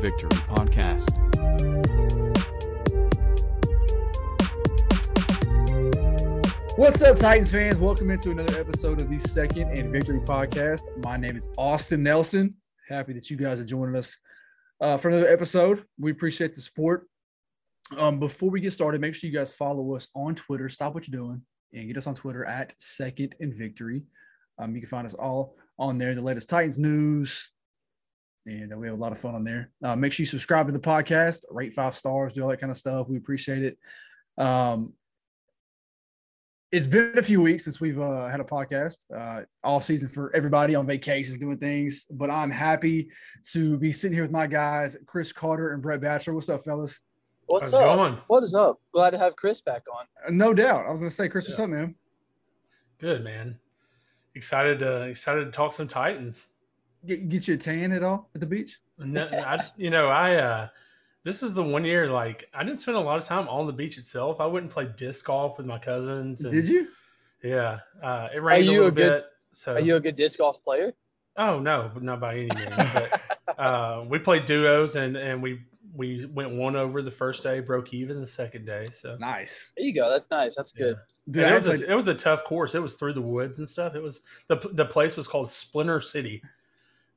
Victory podcast. What's up, Titans fans? Welcome into another episode of the Second and Victory podcast. My name is Austin Nelson. Happy that you guys are joining us uh, for another episode. We appreciate the support. Um, before we get started, make sure you guys follow us on Twitter. Stop what you're doing and get us on Twitter at Second and Victory. Um, you can find us all on there. The latest Titans news, and we have a lot of fun on there. Uh, make sure you subscribe to the podcast, rate five stars, do all that kind of stuff. We appreciate it. Um, it's been a few weeks since we've uh, had a podcast uh, off season for everybody on vacations doing things but i'm happy to be sitting here with my guys chris carter and brett batchelor what's up fellas What's How's up? going? What is up? Glad to have Chris back on. No doubt i was gonna say chris what's up man Good man. Excited to excited to talk some Titans. Get, get you a tan at all at the beach No, I, you know, I uh this was the one year like I didn't spend a lot of time on the beach itself. I wouldn't play disc golf with my cousins. And, did you Yeah, uh, it rained a little a good- bit. So Are you a good disc golf player? oh no, but not by any means. But uh, we played duos and and we we went one over the first day, broke even the second day. So nice There you go. That's nice. That's good. Dude, it was played- a, it was a tough course. It was through the woods and stuff. It was the the place was called Splinter City.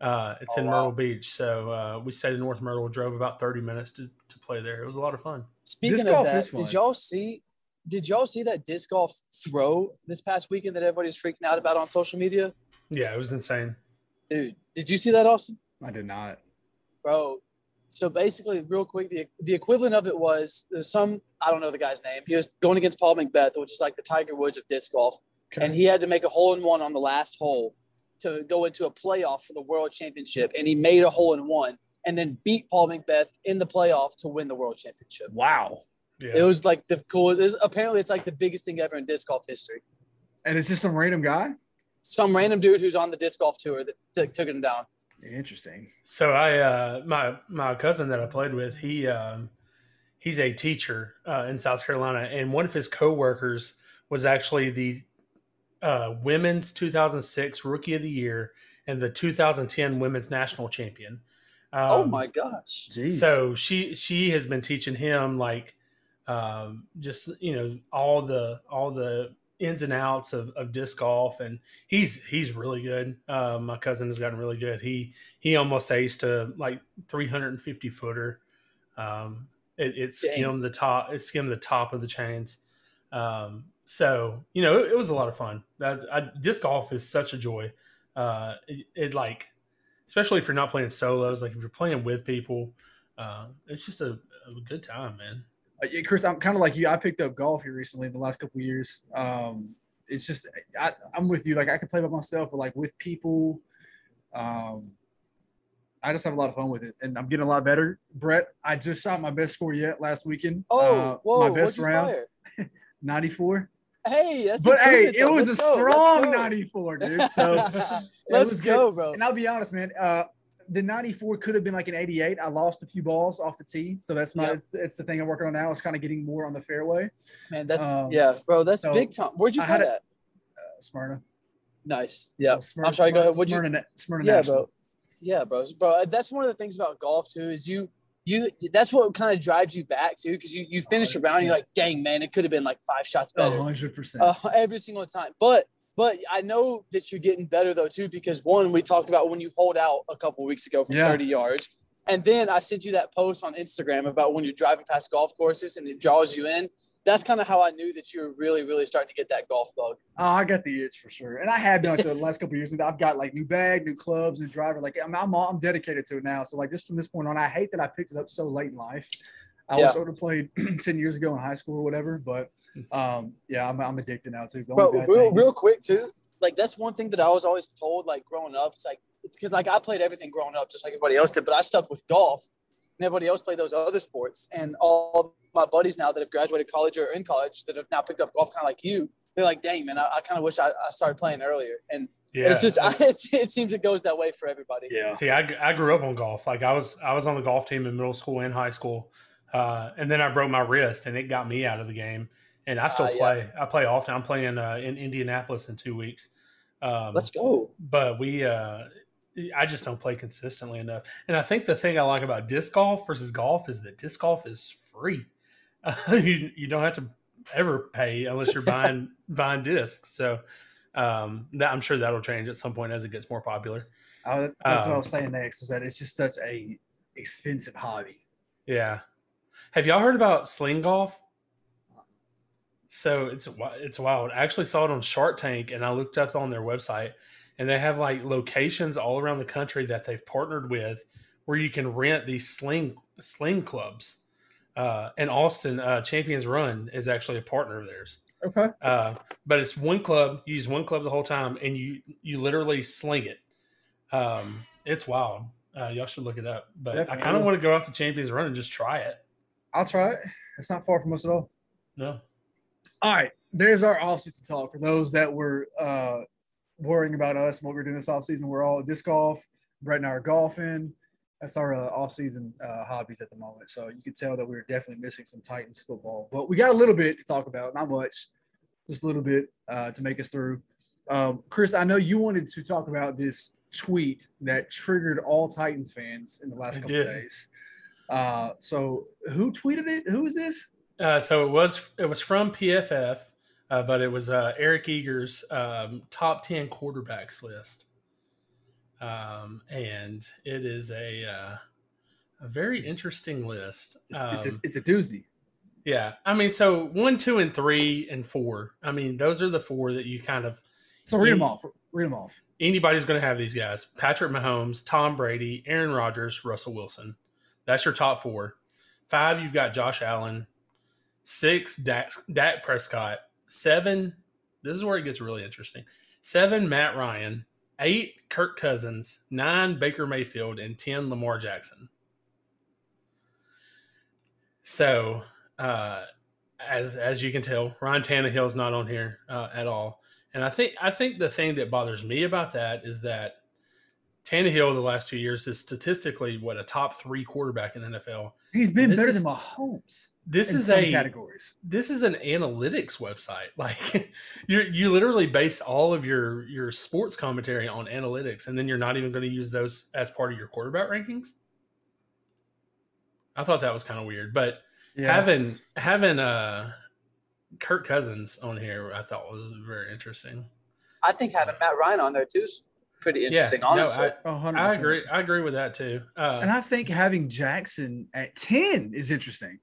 Uh, it's Oh, in wow. Myrtle Beach, so uh, we stayed in North Myrtle. Drove about thirty minutes to, to play there. It was a lot of fun. Speaking Disc of golf that, is fun. did y'all see? Did y'all see that disc golf throw this past weekend that everybody's freaking out about on social media? Yeah, it was insane. Dude, did you see that, Austin? i did not Bro, so basically, real quick, the, the equivalent of it was there's some I don't know the guy's name. He was going against Paul McBeth, which is like the Tiger Woods of disc golf. okay. and he had to make a hole in one on the last hole to go into a playoff for the world championship and he made a hole in one and then beat paul mcbeth in the playoff to win the world championship. Wow. Yeah, it was like the coolest it was- apparently it's like the biggest thing ever in disc golf history. And it's just some random guy? Some random dude who's on the disc golf tour that t- took him down. Interesting. So I uh, my my cousin that I played with, he um, he's a teacher uh, in South Carolina, and one of his coworkers was actually the uh, women's 2006 Rookie of the Year and the 2010 Women's National Champion. Um, oh my gosh Jeez. So she she has been teaching him like um, just you know all the all the ins and outs of, of disc golf, and he's he's really good. Uh, my cousin has gotten really good. He he almost aced to like 350 footer. Um, it, it Dang. skimmed the top. It skimmed the top of the chains. Um, so you know it, it was a lot of fun. That I, disc golf is such a joy. Uh, it, it like especially if you're not playing solos, like if you're playing with people, uh, it's just a, a good time, man. Uh, yeah, Chris, I'm kind of like you. I picked up golf here recently in the last couple of years. Um, it's just I, I'm with you. Like I can play by myself, but like with people, um, I just have a lot of fun with it, and I'm getting a lot better. Brett, I just shot my best score yet last weekend. oh Uh, whoa my best round, 94. Hey that's But hey, it though. was Let's a go, strong 94, dude. So let's go good. bro And I'll be honest, man. Uh, the 94 could have been like an 88. I lost a few balls off the tee, so that's my. Yep. It's, it's the thing I'm working on now. Is kind of getting more on the fairway. man that's um, yeah bro that's so big time where'd you play that Uh, Smyrna. nice yeah Oh, Smyrna- i'm sorry go ahead what'd you Smyrna, Na- Smyrna yeah, National. bro. Yeah, bro. Bro, that's one of the things about golf too. Is you you that's what kind of drives you back too, because you you finish a round, and you're like, dang man, it could have been like five shots better hundred percent. uh, every single time. But but I know that you're getting better though too, because one we talked about when you hold out a couple weeks ago from Yeah. 30 yards. And then I sent you that post on Instagram about when you're driving past golf courses and it draws you in. That's kind of how I knew that you were really, really starting to get that golf bug. Oh, I got the itch for sure, and I have been like the last couple of years. I've got like new bag, new clubs, new driver. Like I'm, I'm, I'm dedicated to it now. So like just from this point on, I hate that I picked it up so late in life. I Yeah. was sort of played ten years ago in high school or whatever, but um, yeah, I'm, I'm addicted now too. Bro real, thing- real quick too like that's one thing that i was always told like growing up it's like it's because like i played everything growing up just like everybody else did but i stuck with golf and everybody else played those other sports and all my buddies now that have graduated college or in college that have now picked up golf kind of like you they're like dang man i, I kind of wish I, I started playing earlier and Yeah, it's just it's, it seems it goes that way for everybody yeah. See, I, I grew up on golf. Like I was I was on the golf team in middle school and high school, uh, and then I broke my wrist, and it got me out of the game. And I still yeah. play. I play often. I'm playing uh, in Indianapolis in two weeks. Um, let's go but we uh I just don't play consistently enough. And I think the thing I like about disc golf versus golf is that disc golf is free. Uh, you you don't have to ever pay unless you're buying buying discs. So um, that I'm sure that'll change at some point as it gets more popular. I, that's um, what I was saying next was that it's just such a expensive hobby. Yeah. Have y'all heard about sling golf? So it's it's wild. I actually saw it on Shark Tank, and I looked up on their website, and they have like locations all around the country that they've partnered with, where you can rent these sling sling clubs. Uh, and Austin uh, Champions Run is actually a partner of theirs. Okay. Uh, but it's one club. You use one club the whole time, and you you literally sling it. Um, it's wild. Uh, y'all should look it up. But Definitely. I kind of want to go out to Champions Run and just try it. I'll try it. It's not far from us at all. No. All right. There's our off-season talk for those that were uh, worrying about us and what we're doing this off-season. We're all at disc golf. Brett and I are golfing. That's our uh, off-season uh, hobbies at the moment. So you can tell that we're definitely missing some Titans football. But we got a little bit to talk about. Not much. Just a little bit uh, to make us through. Um, Chris, I know you wanted to talk about this tweet that triggered all Titans fans in the last couple of days. Uh, so who tweeted it? Who is this? Uh, so it was it was from PFF, uh, but it was uh, Eric Eager's um, top ten quarterbacks list, um, and it is a uh, a very interesting list. Um, it's, a, um, it's a doozy. Yeah, I mean, so one, two, and three, and four. I mean, those are the four that you kind of. So read them off. Read them off anybody's going to have these guys Patrick Mahomes, Tom Brady, Aaron Rodgers, Russell Wilson. That's your top four. Five, you've got Josh Allen. Six, Dak, Dak Prescott. Seven, this is where it gets really interesting. Seven, Matt Ryan. Eight, Kirk Cousins. Nine, Baker Mayfield. And 10, Lamar Jackson. So, uh, as as you can tell, Ryan Tannehill is not on here uh, at all. And I think I think the thing that bothers me about that is that Tannehill the last two years is statistically what a top three quarterback in the NFL. He's been better is, than Mahomes. This is a categories. This is an analytics website. Like you you literally base all of your your sports commentary on analytics, and then you're not even going to use those as part of your quarterback rankings. I thought that was kind of weird, but yeah. having having uh Kirk Cousins on here, I thought was very interesting. I think having Matt Ryan on there too is pretty interesting. Yeah, honestly, no, I, I, agree. I agree with that too. Uh, and I think having Jackson at ten is interesting.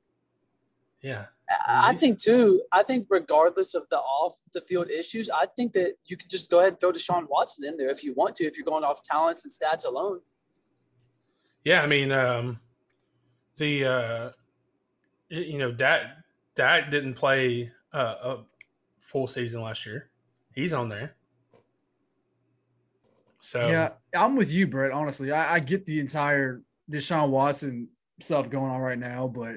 Yeah, I think too. I think regardless of the off the field issues, I think that you can just go ahead and throw Deshaun Watson in there if you want to. If you're going off talents and stats alone. Yeah, I mean, um, the uh, you know, Dak Dak didn't play uh, a full season last year. He's on there. So yeah, I'm with you, Brett. Honestly, I, I get the entire Deshaun Watson stuff going on right now, but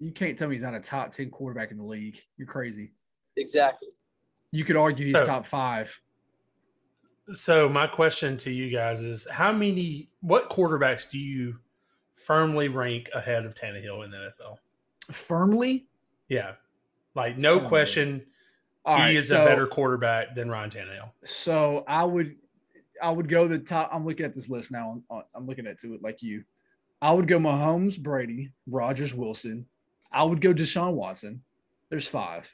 you can't tell me he's not a top ten quarterback in the league. You're crazy. Exactly. You could argue he's so, top five. So my question to you guys is: How many? What quarterbacks do you firmly rank ahead of Tannehill in the NFL? Firmly? Yeah. Like no question, All he right, is so, a better quarterback than Ryan Tannehill. So I would, I would go the top. I'm looking at this list now. I'm, I'm looking at to it like you. I would go Mahomes, Brady, Rodgers, Wilson. I would go Deshaun Watson. There's five.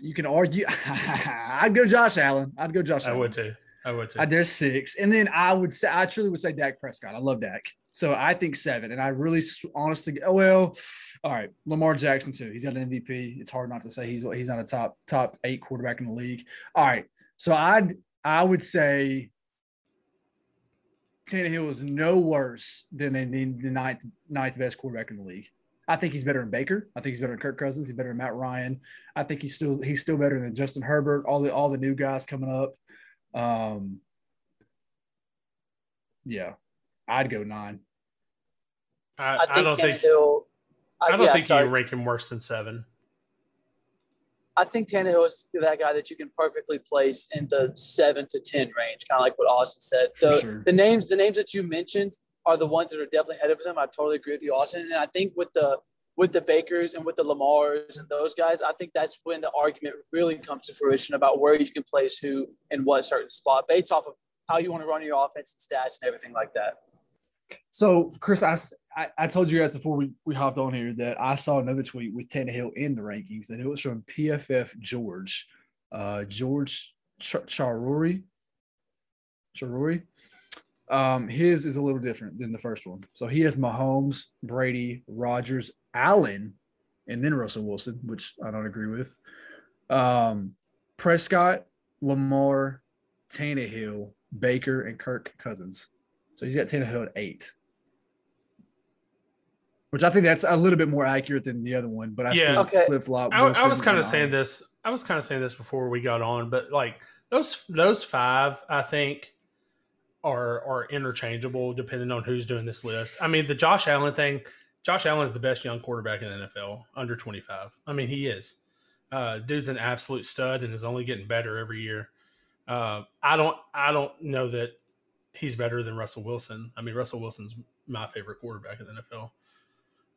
You can argue. I'd go Josh Allen. I'd go Josh. Allen. I Allen. would too. I would too. Uh, there's six, and then I would say I truly would say Dak Prescott. I love Dak. So I think seven. And I really honestly oh well, all right, Lamar Jackson too. He's got an MVP. It's hard not to say he's he's not a top top eight quarterback in the league. All right. So I'd I would say Tannehill is no worse than the, the ninth ninth best quarterback in the league. I think he's better than Baker. I think he's better than Kirk Cousins. He's better than Matt Ryan. I think he's still he's still better than Justin Herbert. All the all the new guys coming up. Um, yeah, I'd go nine. I, I, I don't think. I, don't yeah, think sorry. you rank him worse than seven. I think Tannehill is that guy that you can perfectly place in the seven to ten range, kind of like what Austin said. The, sure. the names, the names that you mentioned are the ones that are definitely ahead of him. I totally agree with you, Austin. And I think with the with the Bakers and with the Lamars and those guys, I think that's when the argument really comes to fruition about where you can place who in what certain spot based off of how you want to run your offense and stats and everything like that. So, Chris, I, I, I told you guys before we, we hopped on here that I saw another tweet with Tannehill in the rankings, and it was from PFF George, uh, George Ch- Chahrouri. Charuri. Um, his is a little different than the first one. So he has Mahomes, Brady, Rodgers, Allen, and then Russell Wilson, which I don't agree with. Um, Prescott, Lamar, Tannehill, Baker, and Kirk Cousins. So he's got Tannehill at eight, which I think that's a little bit more accurate than the other one. But I Yeah. still Okay. flip flop. I, I was kind of saying this. I was kind of saying this before we got on, but like those those five, I think are are interchangeable depending on who's doing this list. I mean, the Josh Allen thing. Josh Allen is the best young quarterback in the NFL under twenty five. I mean, he is. Uh, dude's an absolute stud and is only getting better every year. Uh, I don't I don't know that he's better than Russell Wilson. I mean, Russell Wilson's my favorite quarterback in the NFL.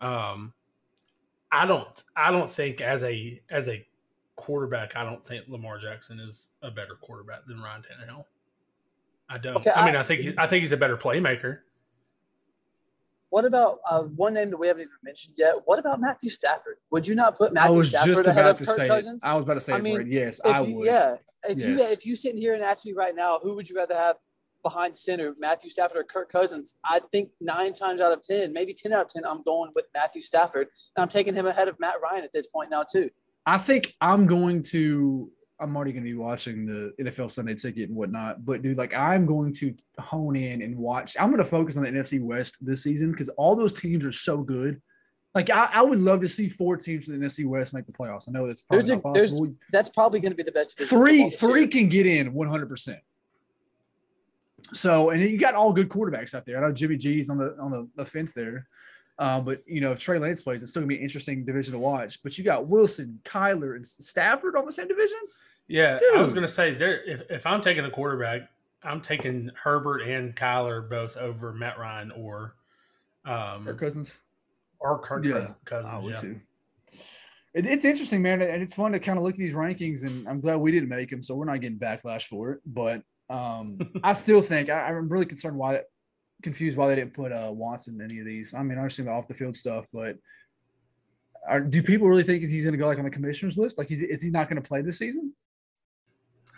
Um, I don't I don't think as a as a quarterback, I don't think Lamar Jackson is a better quarterback than Ryan Tannehill. I don't. Okay, I mean, I- I think he, I think he's a better playmaker. What about uh, one name that we haven't even mentioned yet? What about Matthew Stafford? Would you not put Matthew Stafford just ahead about of to Kirk say Cousins? it. I was about to say I it, mean, Brady. Yes, if I you, would. Yeah, if you Yes. if you sit here and ask me right now, who would you rather have behind center, Matthew Stafford or Kirk Cousins? I think nine times out of ten, maybe ten out of ten, I'm going with Matthew Stafford, and I'm taking him ahead of Matt Ryan at this point now too. I think I'm going to. I'm already going to be watching the NFL Sunday Ticket and whatnot, but dude, like I'm going to hone in and watch. I'm going to focus on the NFC West this season because all those teams are so good. Like I, I would love to see four teams in the NFC West make the playoffs. I know that's probably a- possible. That's probably going to be the best. Three, three year. can get in 100. percent So, and you got all good quarterbacks out there. I know Jimmy G's on the on the, the fence there, uh, but you know if Trey Lance plays, it's still gonna be an interesting division to watch. But you got Wilson, Kyler, and Stafford on the same division. Yeah, I was going to say there. If, if I'm taking a quarterback, I'm taking Herbert and Kyler both over Matt Ryan or um Kirk Cousins. or Kirk Yeah, Cousins. I would yeah. too. It, it's interesting, man, and it's fun to kind of look at these rankings. And I'm glad we didn't make them, so we're not getting backlash for it. But um, I still think I, I'm really concerned why, confused why they didn't put uh, Watson in any of these. I mean, I understand the off the field stuff, but are, do people really think he's going to go like on the commissioner's list? Like, he's, is he not going to play this season?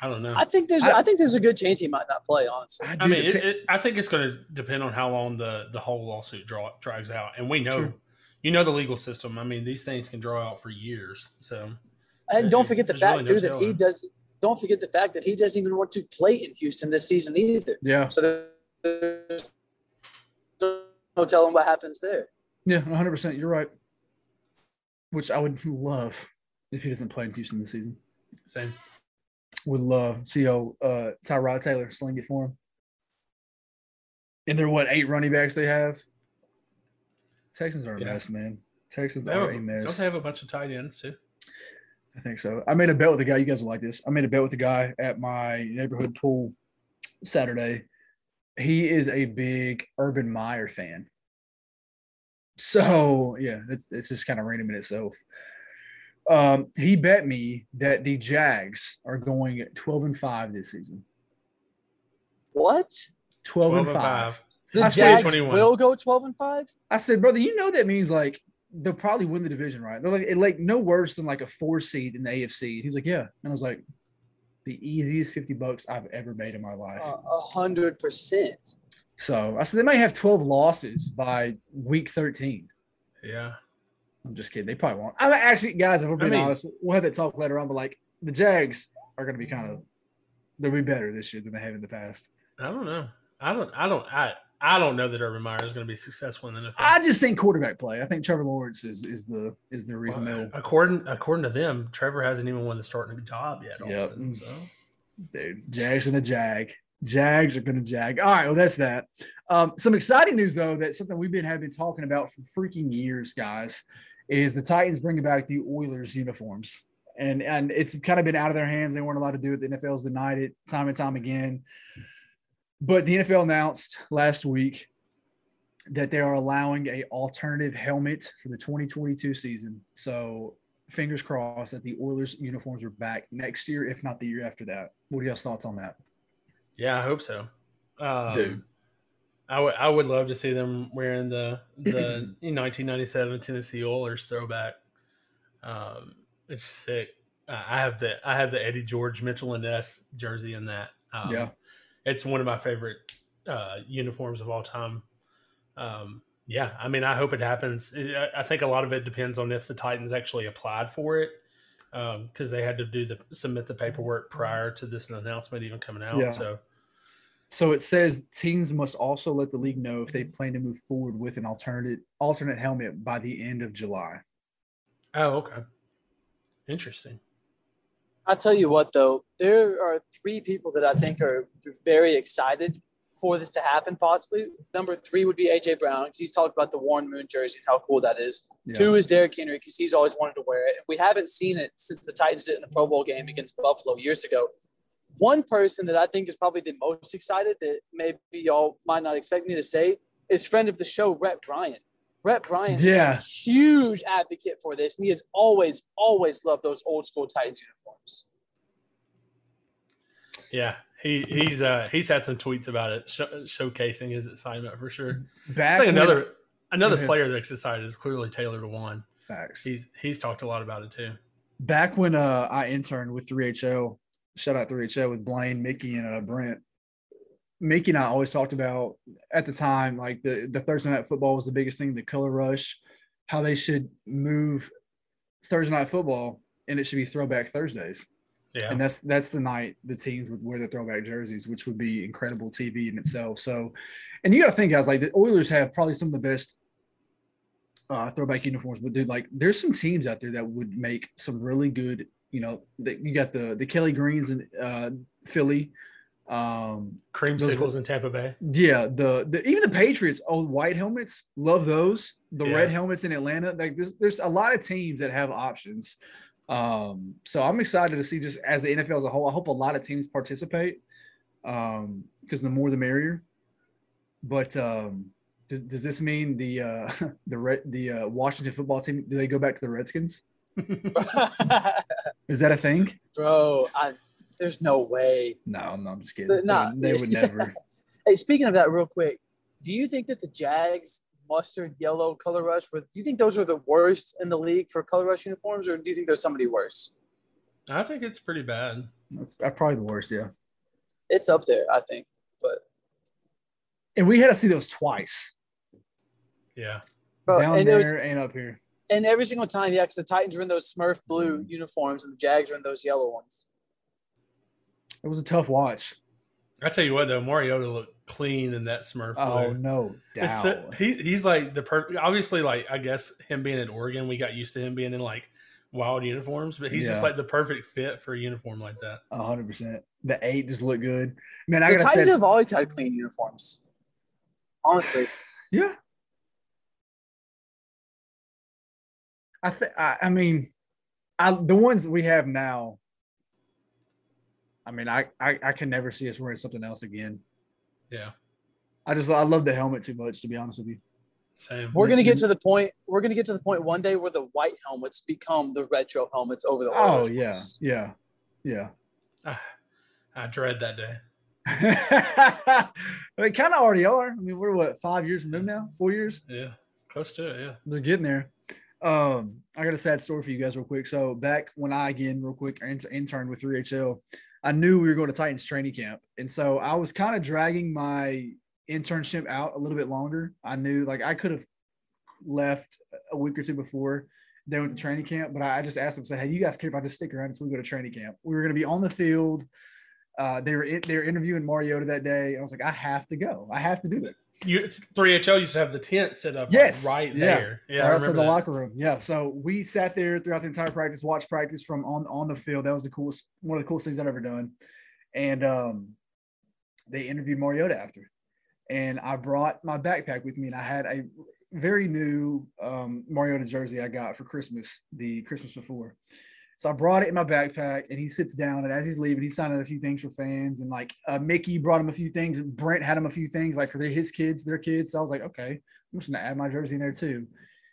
I don't know. I think there's I- I, think there's a good chance he might not play. Honestly, I mean, it, it, I think it's going to depend on how long the the whole lawsuit draw, drags out, and we know, Sure. you know, the legal system. I mean, these things can draw out for years. So and don't forget the fact really too no that he does. Don't forget the fact that he doesn't even want to play in Houston this season either. yeah, So there's no telling what happens there. yeah, 100. percent You're right. Which I would love if he doesn't play in Houston this season. same. Would love see how uh, Tyrod Taylor sling it for him. And they're what eight running backs they have. Texans are a Yeah. mess, man. Texans they are a, a mess. Don't they have a bunch of tight ends too? I think so. I made a bet with a guy. You guys will like this. I made a bet with a guy at my neighborhood pool Saturday. He is a big Urban Meyer fan. So yeah, it's it's just kind of random in itself. Um, he bet me that the Jags are going at 12 and 5 this season. What? 12, and 5. The I said Jags 21. will go twelve and five. I said, brother, you know that means like they'll probably win the division, right? They're like, like no worse than like a four seed in the AFC. He's like, yeah, and I was like, the easiest fifty bucks I've ever made in my life. A hundred percent. So I said they may have twelve losses by week thirteen. Yeah, I'm just kidding. They probably won't. I'm actually, guys. If we're being mean- honest, we'll have that talk later on. But like the Jags are going to be kind of they'll be better this year than they have in the past. I don't know. I don't. I don't. I. I don't know that Urban Meyer is going to be successful in the NFL. I just think quarterback play. I think Trevor Lawrence is is the is the reason Well, they'll. according according to them, Trevor hasn't even won the starting job yet. Yep. so. Dude, Jags and the Jag. Jags are going to jag. All right, well, that's that. Um, some exciting news, though, that something we've been have been talking about for freaking years, guys, is the Titans bringing back the Oilers uniforms. And and it's kind of been out of their hands. They weren't allowed to do it. The NFL's denied it time and time again. But the NFL announced last week that they are allowing a alternative helmet for the 2022 season. So fingers crossed that the Oilers uniforms are back next year, if not the year after that. What are y'all's thoughts on that? Yeah, I hope so. Um, Dude. I would I would love to see them wearing the the 1997 Tennessee Oilers throwback. Um, it's sick. Uh, I have the I have the Eddie George Mitchell and Ness jersey in that. Um, Yeah. It's one of my favorite uh, uniforms of all time. Um, yeah, I mean, I hope it happens. It- I- I think a lot of it depends on if the Titans actually applied for it, because they had to do the submit the paperwork prior to this announcement even coming out. Yeah. So So it says teams must also let the league know if they plan to move forward with an alternate alternate helmet by the end of July. Oh, okay. Interesting. I'll tell you what, though, there are three people that I think are very excited for this to happen. Possibly number three would be AJ Brown he's talked about the Warren Moon jersey and how cool that is. Yeah. Two is Derrick Henry because he's always wanted to wear it. We haven't seen it since the Titans did in the Pro Bowl game against Buffalo years ago. One person that I think is probably the most excited that maybe y'all might not expect me to say is friend of the show, Rhett Bryant. Rhett Bryant Yeah. is a huge advocate for this, and he has always, always loved those old school Titans uniforms. Yeah, he he's uh he's had some tweets about it, sh- showcasing his excitement for sure. I Back think when- another another player that's excited is clearly Taylor Lewan. facts. He's he's talked a lot about it too. Back when uh, I interned with 3HL, shout out 3HL with Blaine, Mickey, and uh, Brent. Mickey and I always talked about at the time, like the, the Thursday night football was the biggest thing, the color rush, how they should move Thursday night football and it should be throwback Thursdays. Yeah, And that's that's the night the teams would wear the throwback jerseys, which would be incredible TV in itself. So, and you got to think, guys, like the Oilers have probably some of the best uh, throwback uniforms, but dude, like there's some teams out there that would make some really good. You know, the, you got the the Kelly Greens and uh, Philly. Um, cream those- sickles in Tampa Bay. yeah, the, the even the Patriots old white helmets, love those. The Yeah. red helmets in Atlanta, like there's, there's a lot of teams that have options. Um, so I'm excited to see just as the NFL as a whole. I hope a lot of teams participate, um, because the more the merrier. But um, does, does this mean the uh, the red the uh, Washington football team do they go back to the Redskins? Is that a thing? Bro, I, there's no way. No, no, I'm just kidding. But They nah. would- they would never. Hey, speaking of that, real quick, do you think that the Jags mustard yellow color rush? Were, do you think those are the worst in the league for color rush uniforms, or do you think there's somebody worse? I think it's pretty bad. That's uh, probably the worst. Yeah. It's up there, I think. But And we had to see those twice. Yeah, bro, down and, it was, there and up here. and every single time, yeah, because the Titans were in those Smurf blue uniforms and the Jags were in those yellow ones. It was a tough watch. I tell you what though, Mariota looked clean in that Smurf Oh blue. no It's doubt. so- he he's like the per obviously like I guess him being in Oregon, we got used to him being in like wild uniforms, but he's just like the perfect fit for a uniform like that. A hundred percent. The eight just looked good. Man, I the gotta Titans say, have always had clean uniforms. Honestly, yeah. I think. I, I mean, I the ones we have now. I mean, I, I I can never see us wearing something else again. Yeah, I just I love the helmet too much, to be honest with you. same. we're gonna get to the point. We're gonna get to the point one day where the white helmets become the retro helmets over the. Oh Oilers yeah, ones. yeah, yeah. I dread that day. they kind of already are. I mean, we're what five years removed now? Four years? Yeah, close to it. Yeah. They're getting there. Um, I got a sad story for you guys, real quick. So back when I again, real quick, int- interned with 3HL, I knew we were going to Titans training camp, and so I was kind of dragging my internship out a little bit longer. I knew like I could have left a week or two before they went to training camp, but I just asked them, said, "Hey, you guys care if I just stick around until we go to training camp?" We were going to be on the field. Uh, they were in, they were interviewing Mariota that day. And I was like, I have to go. I have to do it. You it's 3HL used to have the tent set up Yes, right yeah. there. Yeah, right outside the that. locker room. Yeah. So we sat there throughout the entire practice, watched practice from on on the field. That was the coolest, one of the coolest things I've ever done. And um, they interviewed Mariota after, and I brought my backpack with me, and I had a very new um, Mariota jersey I got for Christmas, the Christmas before. So I brought it in my backpack, and he sits down, and as he's leaving, he's signing a few things for fans, and like uh, Mickey brought him a few things, Brent had him a few things like for his kids, their kids. So I was like, okay, I'm just gonna add my jersey in there too.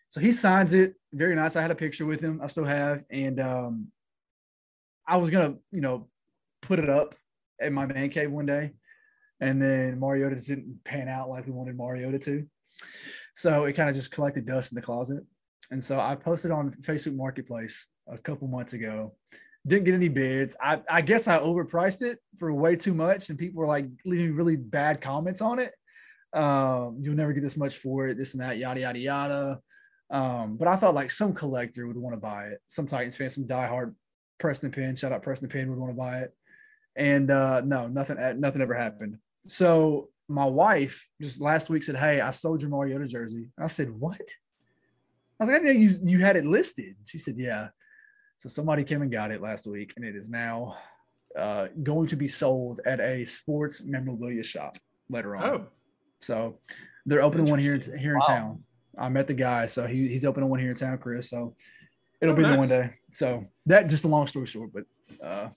So he signs it, very nice. I had a picture with him, I still have, and um, I was gonna, you know, put it up in my man cave one day, and then Mariota didn't pan out like we wanted Mariota to, so it kind of just collected dust in the closet. And so I posted on Facebook Marketplace a couple months ago. Didn't get any bids. I, I guess I overpriced it for way too much, and people were like leaving really bad comments on it. Um, you'll never get this much for it, this and that, yada yada yada. Um, but I thought like some collector would want to buy it. Some Titans fan, some diehard Preston Penn, shout out Preston Penn would want to buy it. And uh, no, nothing, nothing ever happened. So my wife just last week said, "Hey, I sold your Mariota jersey." I said, "What?" I was like, "I didn't know you you had it listed." She said, "Yeah." So somebody came and got it last week, and it is now uh, going to be sold at a sports memorabilia shop later on. Oh, So they're opening one here in, here in Wow. town. I met the guy, so he, he's opening one here in town, Chris. So it'll Oh, be there one day. So that just a long story short, but uh,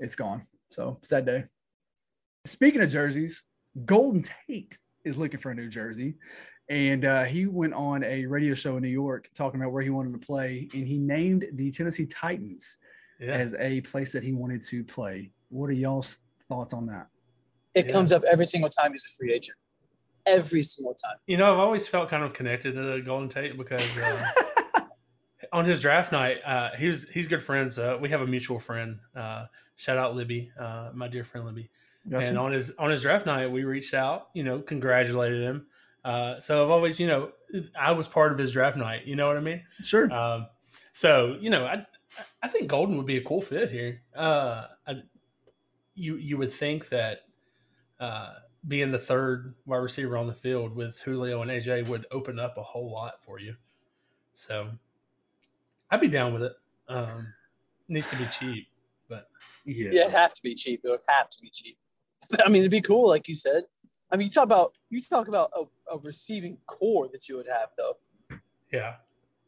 it's gone. So sad day. Speaking of jerseys, Golden Tate is looking for a new jersey. And uh, he went on a radio show in New York talking about where he wanted to play, and he named the Tennessee Titans yeah. as a place that he wanted to play. What are y'all's thoughts on that? It Yeah. comes up every single time he's a free agent. Every single time. You know, I've always felt kind of connected to Golden Tate because uh, on his draft night, uh, he was he's good friends. Uh, we have a mutual friend. Uh, shout out Libby, uh, my dear friend Libby. Gotcha. And on his on his draft night, we reached out, you know, congratulated him. Uh, so I've always, you know, I was part of his draft night. You know what I mean? sure. Um, so you know, I I think Golden would be a cool fit here. Uh, I, you you would think that uh, being the third wide receiver on the field with Julio and AJ would open up a whole lot for you. So I'd be down with it. Um, needs to be cheap, but yeah. Yeah, it'd have to be cheap. It would have to be cheap. But I mean, it'd be cool, like you said. I mean, you talk about you talk about a, a receiving corps that you would have, though. yeah.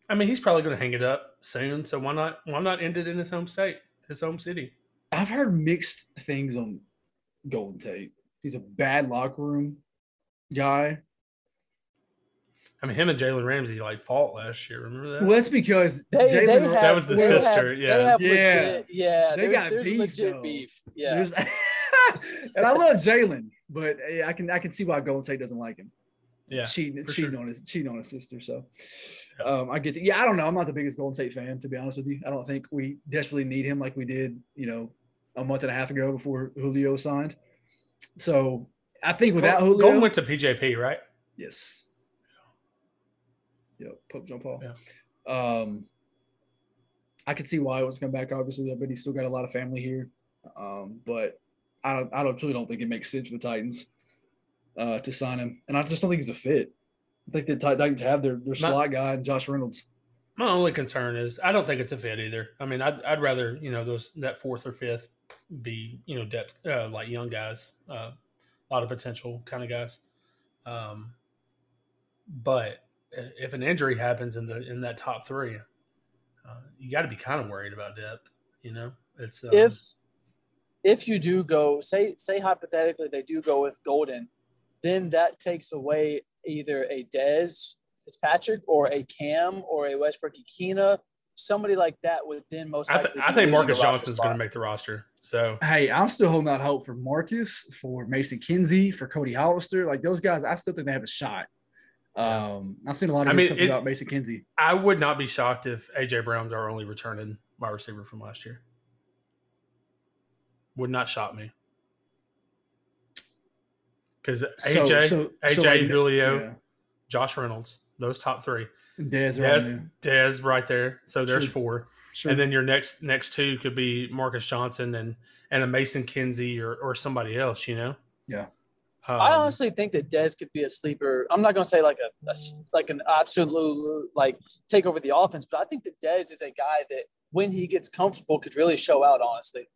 I mean, he's probably going to hang it up soon. So why not? Why not end it in his home state, his home city? I've heard mixed things on Golden Tate. He's a bad locker room guy. I mean, him and Jalen Ramsey like fought last year. Remember that? Well, that's because They, they have, That was the sister, have- yeah. They have Yeah. legit, yeah. They there's, got there's beef, legit though. beef. Yeah. and I love Jalen, but eh, I can I can see why Golden Tate doesn't like him. yeah. cheating cheating sure. on his cheating on his sister. So Yeah. um, I get that. Yeah, I don't know. I'm not the biggest Golden Tate fan, to be honest with you. I don't think we desperately need him like we did, you know, a month and a half ago before Julio signed. So I think without Julio, Golden went to PJP, right? yes. Yep, Pope John Paul. Yeah. Um, I could see why he wants to come back. Obviously, but he's still got a lot of family here. Um, but I don't. I don't truly don't think it makes sense for the Titans uh, to sign him, and I just don't think he's a fit. I think the Tit- Titans have their their My- slot guy and Josh Reynolds. My only concern is I don't think it's a fit either. I mean, I'd, I'd rather you know those that fourth or fifth be you know depth uh, like young guys, uh, a lot of potential kind of guys. Um, but if an injury happens in the in that top three, uh, you got to be kind of worried about depth. You know, it's um, if if you do go, say say hypothetically they do go with Golden, then that takes away either a Dez Fitzpatrick or a Cam or a Westbrook Ikhine. Somebody like that would then most I, likely. th- I think Marcus roster is going to make the roster. So Hey, I'm still holding out hope for Marcus, for Mason Kinsey, for Cody Hollister. Like those guys, I still think they have a shot. Um, I've seen a lot of I good mean, stuff it- about Mason Kinsey. I would not be shocked if AJ Brown's our only returning wide receiver from last year. Would not shock me. Because AJ, so- so, AJ, like, Julio, yeah. Josh Reynolds, those top three. Dez, Dez, there. Dez right there. So there's Sure. four. Sure. And then your next next two could be Marcus Johnson and and a Mason Kinsey or, or somebody else, you know? Yeah. Um, I honestly think that Dez could be a sleeper. I'm not going to say like a like an absolute like take over the offense, but I think that Dez is a guy that when he gets comfortable could really show out. Honestly,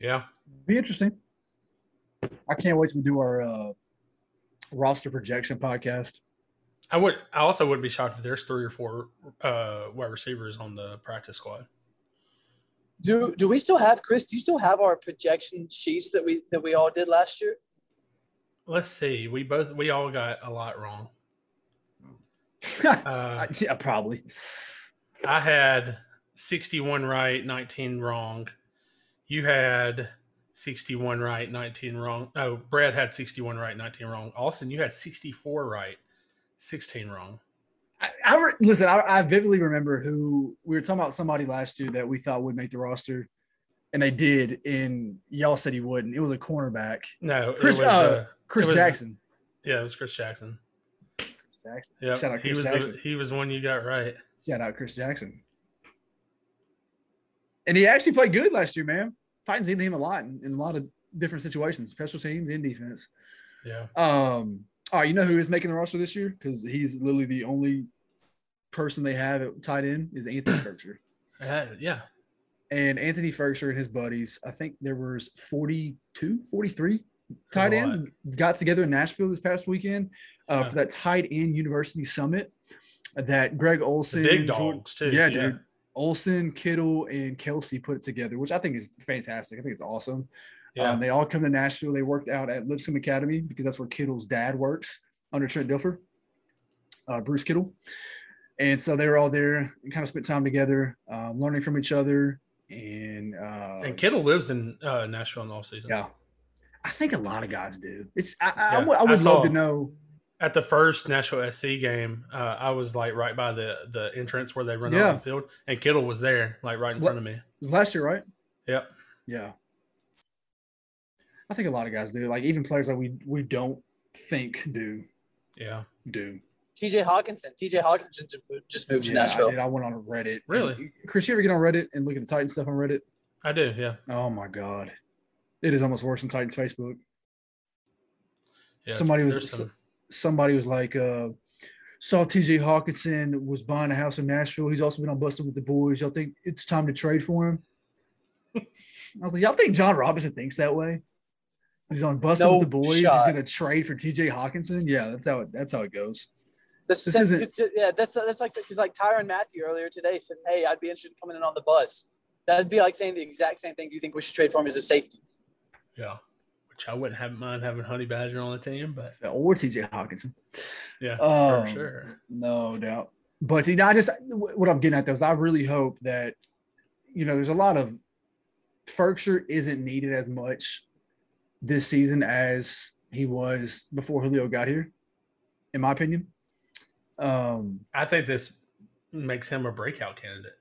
yeah. be interesting. I can't wait to do our uh, roster projection podcast. I would. I also would be shocked if there's three or four uh, wide receivers on the practice squad. Do do we still have Chris? Do you still have our projection sheets that we that we all did last year? Let's see. We both we all got a lot wrong. Uh, yeah, probably. I had 61 right, 19 wrong. You had 61 right, 19 wrong. Oh, Brad had 61 right, 19 wrong. Austin, you had 64 right, 16 wrong. I, I re- listen. I, I vividly remember who we were talking about somebody last year that we thought would make the roster, and they did. And y'all said he wouldn't. It was a cornerback, No, it Chris- was uh, uh, Chris was- Jackson. yeah, it was Chris Jackson. Chris Jackson. Yeah, Shout out he Chris was Jackson. the he was one you got right. Shout out Chris Jackson. And he actually played good last year, man. Titans needed him a lot in, in a lot of different situations, special teams and defense. Yeah, Um, all right, you know who is making the roster this year? Because he's literally the only person they have at tight end is Anthony Firkser. Uh, yeah. And Anthony Firkser and his buddies, I think there was 42, 43 tight ends got together in Nashville this past weekend uh, Yeah. for that tight end university summit that Greg The Olsen, big Jordan- dogs too. yeah, dude. Olsen, Kittle, and Kelce put it together, which I think is fantastic. I think it's awesome. Yeah, Um, they all come to Nashville. They worked out at Lipscomb Academy because that's where Kittle's dad works under Trent Dilfer, uh, Bruce Kittle. And so they were all there and kind of spent time together, um, learning from each other. And, uh, and Kittle lives in uh, Nashville in the off season. yeah, I think a lot of guys do. It's I, I, I Yeah, would- I I would saw- love to know. At the first Nashville SC game, uh, I was like right by the the entrance where they run Yeah. on the field, and Kittle was there, like right in What- front of me. Last year, right? Yep. Yeah. I think a lot of guys do. Like even players that we we don't think do Yeah. do. TJ Hockenson. TJ Hockenson just moved to Yeah, I, Nashville. did. I went on Reddit. Really? And, Chris, you ever get on Reddit and look at the Titans stuff on Reddit? I do. Yeah. Oh my god, it is almost worse than Titans Facebook. Yeah. Somebody was- some- Somebody was like, uh, "Saw T.J. Hockenson was buying a house in Nashville. He's also been on Bussin' with the Boys. Y'all think it's time to trade for him?" I was like, "Y'all think Jon Robinson thinks that way? He's on Bussin' No with the Boys. shot. He's going to trade for T.J. Hockenson? Yeah, that's how it, that's how it goes." This, This is isn't- it's yeah, that's that's like because like Tyrann Mathieu earlier today said, "Hey, I'd be interested in coming in on the bus." That'd be like saying the exact same thing. Do you think we should trade for him as a safety? yeah. Which I wouldn't have mind having Honey Badger on the team, but Or T.J. Hockenson. yeah, Um, for sure. No doubt. But you know, I just what I'm getting at though is I really hope that you know there's a lot of Firkser isn't needed as much this season as he was before Julio got here, in my opinion. Um, I think this makes him a breakout candidate.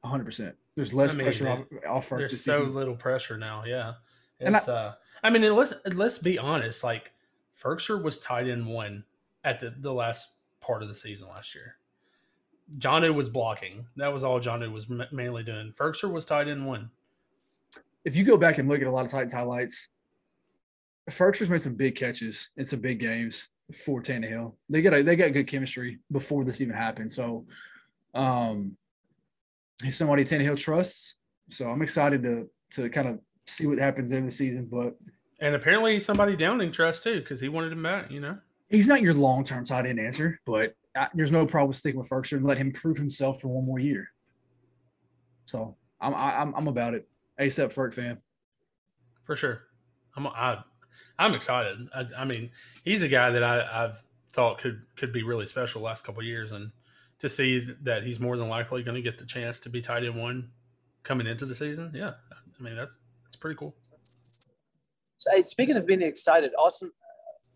100. percent There's less I mean, pressure off, off There's so season. little pressure now. Yeah. And I- It's, uh, I mean, let's let's be honest. Like, Firkser was tied in one at the, the last part of the season last year. Jonnu was blocking. That was all Jonnu was ma- mainly doing. Firkser was tied in one. If you go back and look at a lot of Titans highlights, Firkser's made some big catches in some big games for Tannehill. They got a, they got good chemistry before this even happened. So, um, he's somebody Tannehill trusts. So I'm excited to to kind of see what happens in the season. But And apparently, he's somebody Downing trusts too because he wanted him back. You know. he's not your long term tight end answer. But I, there's no problem sticking with Firkser and let him prove himself for one more year. So I'm I, I'm I'm about it. ASAP Ferk fan. for sure. I'm I, I'm excited. I, I mean, he's a guy that I, I've thought could could be really special last couple of years, and to see that he's more than likely going to get the chance to be tight end one coming into the season, yeah, I mean that's that's pretty cool. So, hey, speaking of being excited, Austin,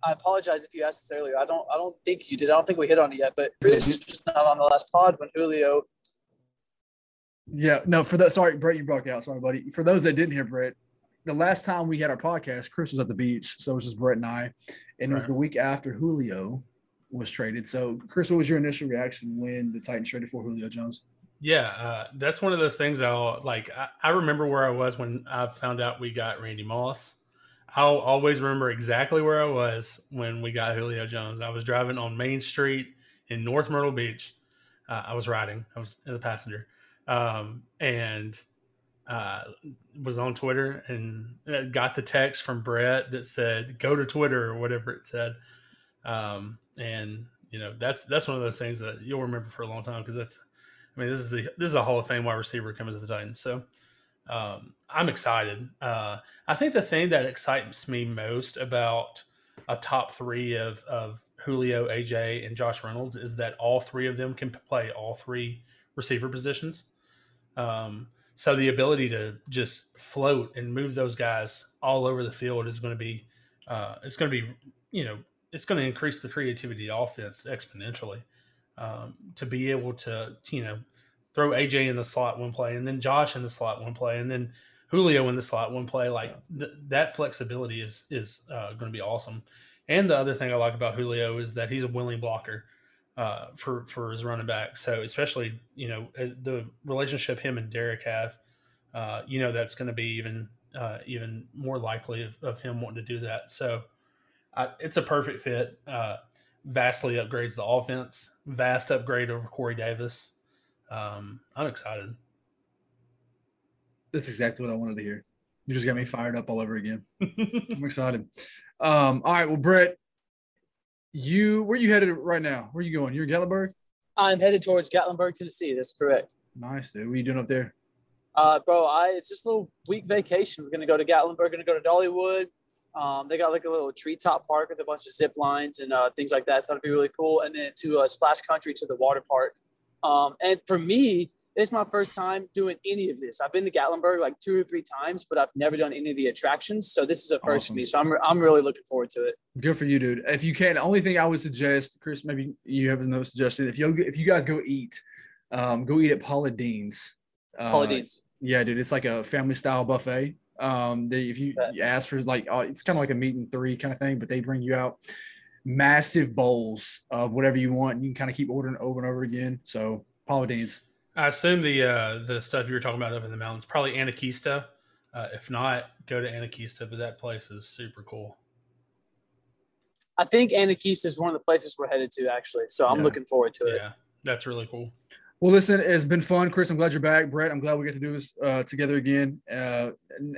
I apologize if you asked this earlier. I don't I don't think you did. I don't think we hit on it yet. But Chris was just not on the last pod when Julio. Yeah, no, for that. Sorry, Brett, you broke out. Sorry, buddy. For those that didn't hear Brett, the last time we had our podcast, Chris was at the beach, so it was just Brett and I, and it was the week after Julio was traded. So, Chris, what was your initial reaction when the Titans traded for Julio Jones? Yeah, uh, that's one of those things I'll like. I, I remember where I was when I found out we got Randy Moss. I'll always remember exactly where I was when we got Julio Jones. I was driving on Main Street in North Myrtle Beach. Uh, I was riding. I was in the passenger, um, and uh, was on Twitter and uh, got the text from Brett that said "Go to Twitter" or whatever it said. Um, and you know that's that's one of those things that you'll remember for a long time because that's I mean this is a, this is a Hall of Fame wide receiver coming to the Titans. So um, I'm excited. Uh, I think the thing that excites me most about a top three of of Julio, AJ, and Josh Reynolds is that all three of them can play all three receiver positions. Um, so the ability to just float and move those guys all over the field is going to be uh, it's going to be you know it's going to increase the creativity of the offense exponentially. Um, to be able to you know throw AJ in the slot one play and then Josh in the slot one play and then Julio in the slot one play like th- that flexibility is is uh, going to be awesome. And the other thing I like about Julio is that he's a willing blocker uh, for for his running back. So especially you know the relationship him and Derek have, uh, you know that's going to be even uh, even more likely of, of, him wanting to do that. So it's a perfect fit. Vastly upgrades the offense. Vast upgrade over Corey Davis. Um, I'm excited. That's exactly what I wanted to hear. You just got me fired up all over again. I'm excited. Um, all right, well, Brett, you where you headed right now? Where are you going? You're in Gatlinburg. I'm headed towards Gatlinburg, Tennessee. That's correct. Nice, dude. What are you doing up there? Uh, bro, I it's just a little week vacation. We're gonna go to Gatlinburg. We're gonna go to Dollywood. Um, they got like a little treetop park with a bunch of zip lines and uh, things like that. So that'll be really cool. And then to uh, Splash Country to the water park. Um, and for me, it's my first time doing any of this. I've been to Gatlinburg like two or three times, but I've never done any of the attractions. So this is a first awesome. for me. So I'm, I'm really looking forward to it. Good for you, dude. If you can, only thing I would suggest, Chris, maybe you have no suggestion. If you if you guys go eat, um, go eat at Paula Deen's. Uh, Paula Deen's. Yeah, dude. It's like a family style buffet. Um, they, if you, you ask for like, uh, it's kind of like a meat and three kind of thing, but they bring you out massive bowls of whatever you want. And you can kind of keep ordering over and over again. So Paula Deen's. I assume the uh, the stuff you were talking about up in the mountains probably Anakeesta. Uh, if not, go to Anakeesta, but that place is super cool. I think Anakeesta is one of the places we're headed to, actually. So I'm yeah. looking forward to it. Yeah, that's really cool. Well, listen, it's been fun, Chris. I'm glad you're back, Brett. I'm glad we get to do this uh, together again. Uh,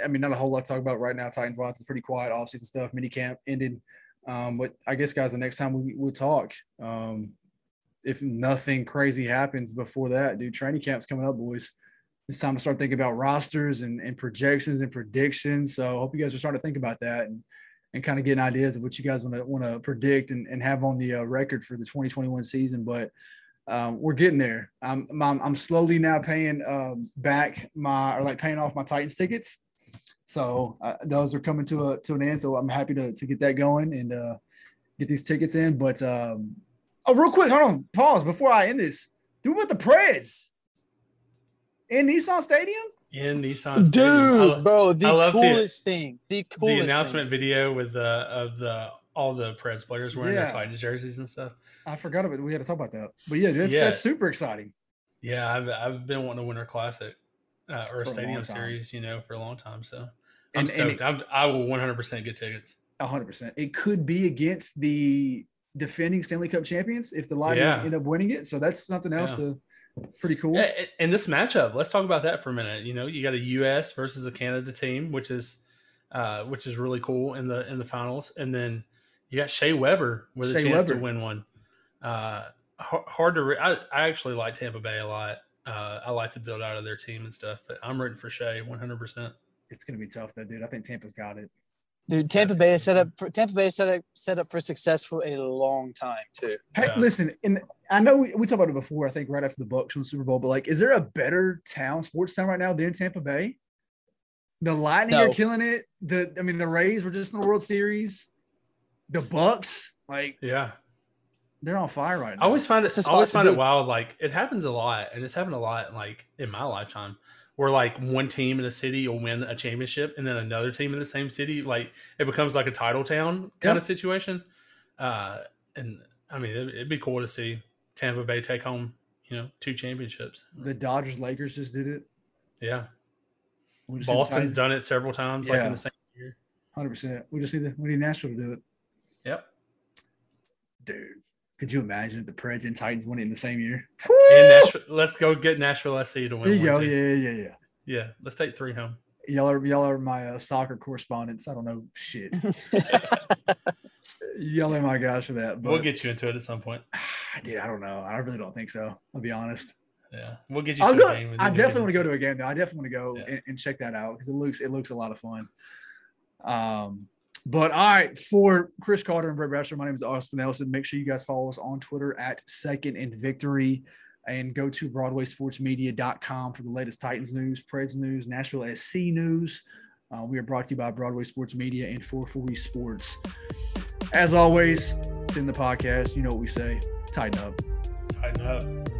I mean, not a whole lot to talk about right now. Titans wise, it's pretty quiet. Off-season stuff, mini camp ended. Um, but I guess, guys, the next time we will talk, um, if nothing crazy happens before that, dude, training camp's coming up, boys. It's time to start thinking about rosters and, and projections and predictions. So I hope you guys are starting to think about that and, and kind of getting ideas of what you guys want to want to predict and, and have on the uh, record for the 2021 season. But um, we're getting there. I'm, I'm, I'm slowly now paying um, back my or like paying off my Titans tickets. So uh, those are coming to a to an end. So I'm happy to to get that going and uh, get these tickets in. But um, Oh, real quick, hold on. Pause before I end this. Do what the Preds in Nissan Stadium. In Nissan Stadium. Dude, bro, the coolest the, thing. The coolest the announcement thing. video with the of the all the Preds players wearing yeah. their Titans jerseys and stuff. I forgot about it. We had to talk about that. But yeah, that's, yeah. that's super exciting. Yeah, I've I've been wanting a Winter Classic uh, or a Stadium Series, you know, for a long time. So I'm and, stoked. And it, I will 100% get tickets. 100%. It could be against the defending Stanley Cup champions if the Lightning yeah. end up winning it. So that's something else yeah. to pretty cool. And this matchup, let's talk about that for a minute. You know, you got a U.S. versus a Canada team, which is uh, which is really cool in the in the finals, and then you got Shea Weber with Shea a chance Weber. to win one. Uh, hard to. Re- I, I actually like Tampa Bay a lot. Uh, I like to build out of their team and stuff, but I'm rooting for Shea 100. percent It's going to be tough though, dude. I think Tampa's got it. Dude, Tampa Bay is set up for Tampa Bay is set up set up for success for a long time too. Hey, yeah. listen, and I know we, we talked about it before. I think right after the Bucs won Super Bowl, but like, is there a better town, sports town right now than Tampa Bay? The Lightning no. are killing it. The I mean, the Rays were just in the World Series. The Bucs, like, yeah, they're on fire right now. I always find it. I always find it wild. Like, it happens a lot, and it's happened a lot. Like in my lifetime where like one team in a city will win a championship and then another team in the same city like it becomes like a title town kind of situation uh and i mean it, would be cool to see tampa bay take home you know two championships the dodgers lakers just did it yeah boston's done it several times yeah. like in the same year 100% we just need the, we need nashville to do it yep dude could you imagine if the Preds and Titans won it in the same year? Nashville, let's go get Nashville SC to win. There you go. Yeah, yeah, yeah. Yeah, let's take three home. Y'all are y'all are my uh, soccer correspondents. I don't know shit. yell at my guys for that. But we'll get you into it at some point. Dude, I don't know. I really don't think so. I'll be honest. Yeah, we'll get you. I'll to go, a game I definitely want to go to a game though. I definitely want to go Yeah. and, and check that out because it looks it looks a lot of fun. Um, but all right, for Chris Carter and Brett Bachelor, my name is Austin Nelson. Make sure you guys follow us on Twitter at Second and Victory and go to BroadwaySportsMedia.com for the latest Titans news, Preds news, Nashville SC news. Uh, we are brought to you by Broadway Sports Media and 440 Sports. As always, it's in the podcast. You know what we say. Tighten up. Tighten up.